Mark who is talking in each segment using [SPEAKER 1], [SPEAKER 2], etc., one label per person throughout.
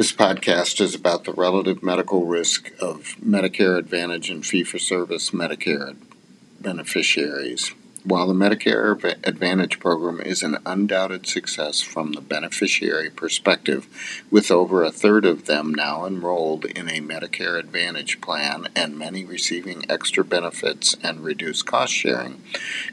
[SPEAKER 1] This podcast is about the relative medical risk of Medicare Advantage and fee for service Medicare beneficiaries. While the Medicare Advantage program is an undoubted success from the beneficiary perspective, with over a third of them now enrolled in a Medicare Advantage plan and many receiving extra benefits and reduced cost sharing,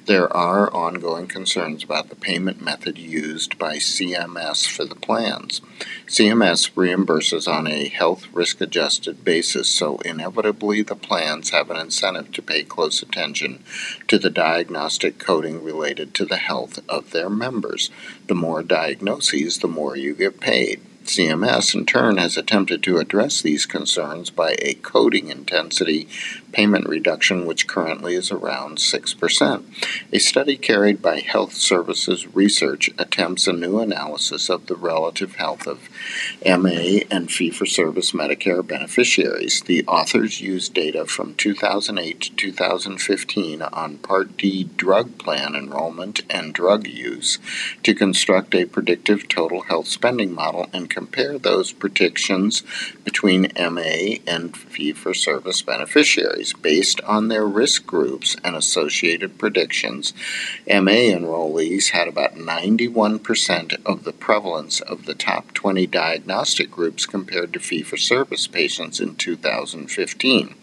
[SPEAKER 1] there are ongoing concerns about the payment method used by CMS for the plans. CMS reimburses on a health risk adjusted basis, so inevitably the plans have an incentive to pay close attention to the diagnostic coding related to the health of their members. The more diagnoses, the more you get paid. CMS, in turn, has attempted to address these concerns by a coding intensity payment reduction, which currently is around 6%. A study carried by Health Services Research attempts a new analysis of the relative health of MA and fee for service Medicare beneficiaries. The authors used data from 2008 to 2015 on Part D drug plan enrollment and drug use to construct a predictive total health spending model and compare those predictions between MA and fee for service beneficiaries based on their risk groups and associated predictions. MA enrollees had about 91% of the prevalence of the top 20 diagnostic groups compared to fee for service patients in 2015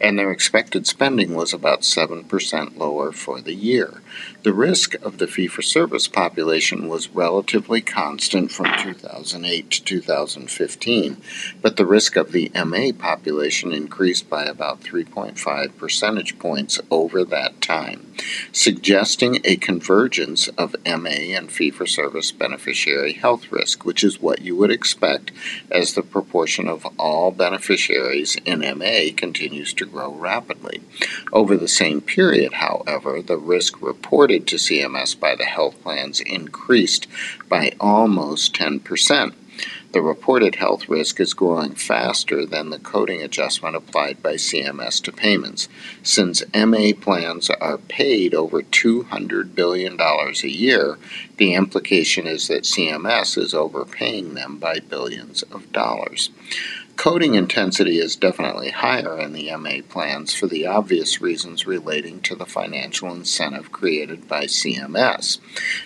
[SPEAKER 1] and their expected spending was about 7% lower for the year. The risk of the fee for service population was relatively constant from 2008 to 2015, but the risk of the MA population increased by about 3.5 percentage points over that time, suggesting a convergence of MA and fee for service beneficiary health risk, which is what you would expect as the proportion of all beneficiaries in MA continues continues to grow rapidly. Over the same period, however, the risk reported to CMS by the health plans increased by almost 10%. The reported health risk is growing faster than the coding adjustment applied by CMS to payments. Since MA plans are paid over $200 billion a year, the implication is that CMS is overpaying them by billions of dollars. Coding intensity is definitely higher in the MA plans for the obvious reasons relating to the financial incentive created by CMS.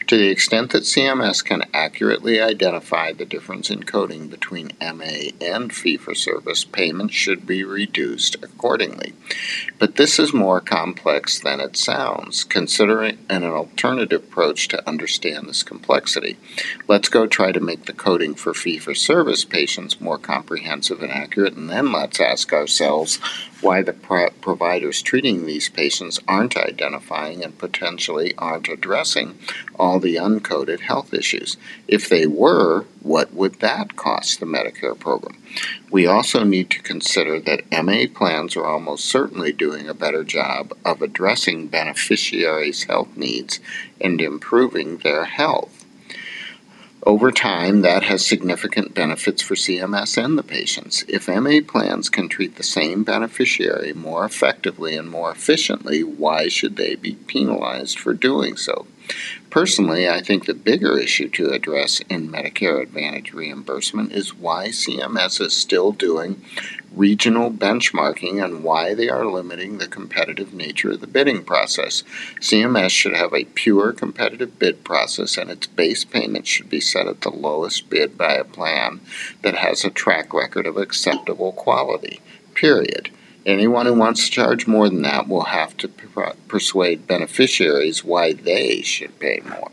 [SPEAKER 1] To the extent that CMS can accurately identify the difference in coding between MA and fee for service, payments should be reduced accordingly. But this is more complex than it sounds. Consider an alternative approach to understand this complexity. Let's go try to make the coding for fee for service patients more comprehensive and accurate, and then let's ask ourselves why the pro- providers treating these patients aren't identifying and potentially aren't addressing all the uncoded health issues. If they were, what would that cost the Medicare program? We also need to consider that MA plans are almost certainly doing a better job of addressing beneficiaries' health needs and improving their health. Over time, that has significant benefits for CMS and the patients. If MA plans can treat the same beneficiary more effectively and more efficiently, why should they be penalized for doing so? Personally, I think the bigger issue to address in Medicare Advantage reimbursement is why CMS is still doing regional benchmarking and why they are limiting the competitive nature of the bidding process. CMS should have a pure competitive bid process and its base payment should be set at the lowest bid by a plan that has a track record of acceptable quality. Period. Anyone who wants to charge more than that will have to persuade beneficiaries why they should pay more.